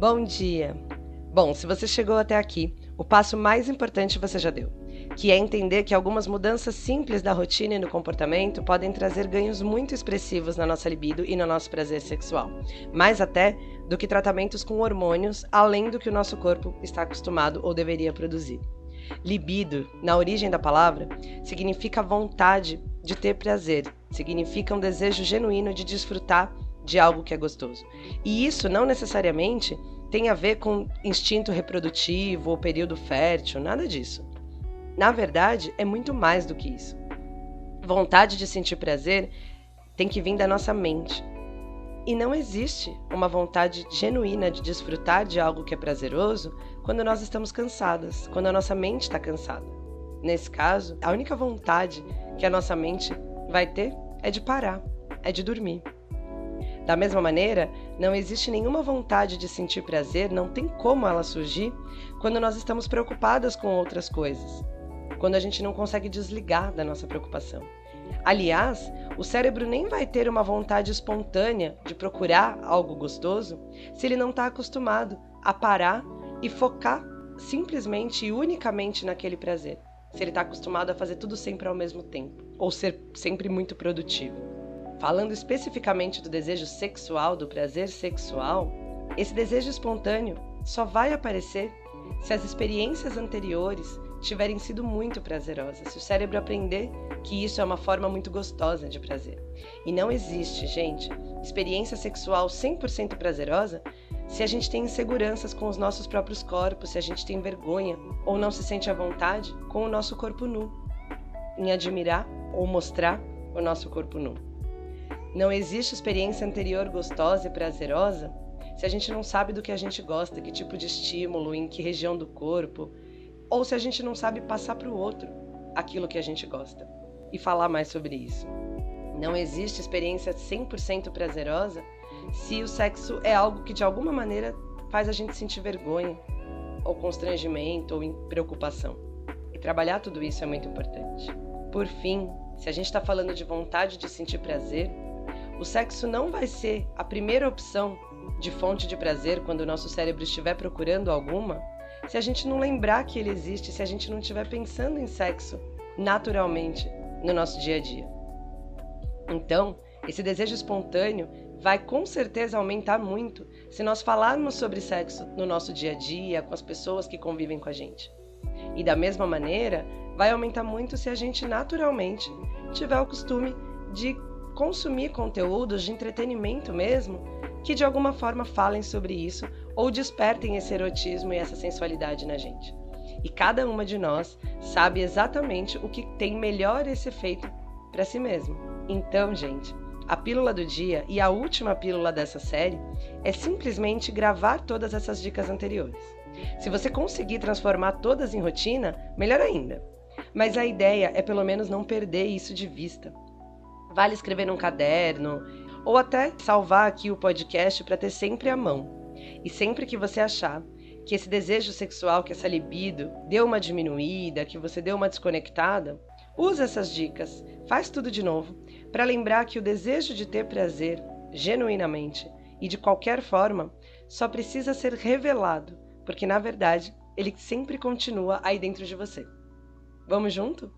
Bom dia! Bom, se você chegou até aqui, o passo mais importante você já deu, que é entender que algumas mudanças simples da rotina e no comportamento podem trazer ganhos muito expressivos na nossa libido e no nosso prazer sexual, mais até do que tratamentos com hormônios, além do que o nosso corpo está acostumado ou deveria produzir. Libido, na origem da palavra, significa vontade de ter prazer, significa um desejo genuíno de desfrutar de algo que é gostoso. E isso não necessariamente tem a ver com instinto reprodutivo ou período fértil, nada disso. Na verdade, é muito mais do que isso. Vontade de sentir prazer tem que vir da nossa mente. E não existe uma vontade genuína de desfrutar de algo que é prazeroso quando nós estamos cansadas, quando a nossa mente está cansada. Nesse caso, a única vontade que a nossa mente vai ter é de parar, é de dormir. Da mesma maneira, não existe nenhuma vontade de sentir prazer, não tem como ela surgir quando nós estamos preocupadas com outras coisas, quando a gente não consegue desligar da nossa preocupação. Aliás, o cérebro nem vai ter uma vontade espontânea de procurar algo gostoso se ele não está acostumado a parar e focar simplesmente e unicamente naquele prazer. Se ele está acostumado a fazer tudo sempre ao mesmo tempo, ou ser sempre muito produtivo. Falando especificamente do desejo sexual, do prazer sexual, esse desejo espontâneo só vai aparecer se as experiências anteriores tiverem sido muito prazerosas, se o cérebro aprender que isso é uma forma muito gostosa de prazer. E não existe, gente, experiência sexual 100% prazerosa se a gente tem inseguranças com os nossos próprios corpos, se a gente tem vergonha ou não se sente à vontade com o nosso corpo nu, em admirar ou mostrar o nosso corpo nu. Não existe experiência anterior gostosa e prazerosa se a gente não sabe do que a gente gosta, que tipo de estímulo, em que região do corpo, ou se a gente não sabe passar para o outro aquilo que a gente gosta e falar mais sobre isso. Não existe experiência 100% prazerosa se o sexo é algo que de alguma maneira faz a gente sentir vergonha, ou constrangimento, ou preocupação. E trabalhar tudo isso é muito importante. Por fim, se a gente está falando de vontade de sentir prazer, o sexo não vai ser a primeira opção de fonte de prazer quando o nosso cérebro estiver procurando alguma, se a gente não lembrar que ele existe, se a gente não estiver pensando em sexo naturalmente no nosso dia a dia. Então, esse desejo espontâneo vai com certeza aumentar muito se nós falarmos sobre sexo no nosso dia a dia, com as pessoas que convivem com a gente. E da mesma maneira, vai aumentar muito se a gente naturalmente tiver o costume de consumir conteúdos de entretenimento mesmo que de alguma forma falem sobre isso ou despertem esse erotismo e essa sensualidade na gente. E cada uma de nós sabe exatamente o que tem melhor esse efeito para si mesmo. Então, gente, a pílula do dia e a última pílula dessa série é simplesmente gravar todas essas dicas anteriores. Se você conseguir transformar todas em rotina, melhor ainda. Mas a ideia é pelo menos não perder isso de vista. Vale escrever num caderno ou até salvar aqui o podcast para ter sempre à mão. E sempre que você achar que esse desejo sexual, que essa libido deu uma diminuída, que você deu uma desconectada, use essas dicas, faz tudo de novo, para lembrar que o desejo de ter prazer, genuinamente e de qualquer forma, só precisa ser revelado, porque na verdade ele sempre continua aí dentro de você. Vamos junto?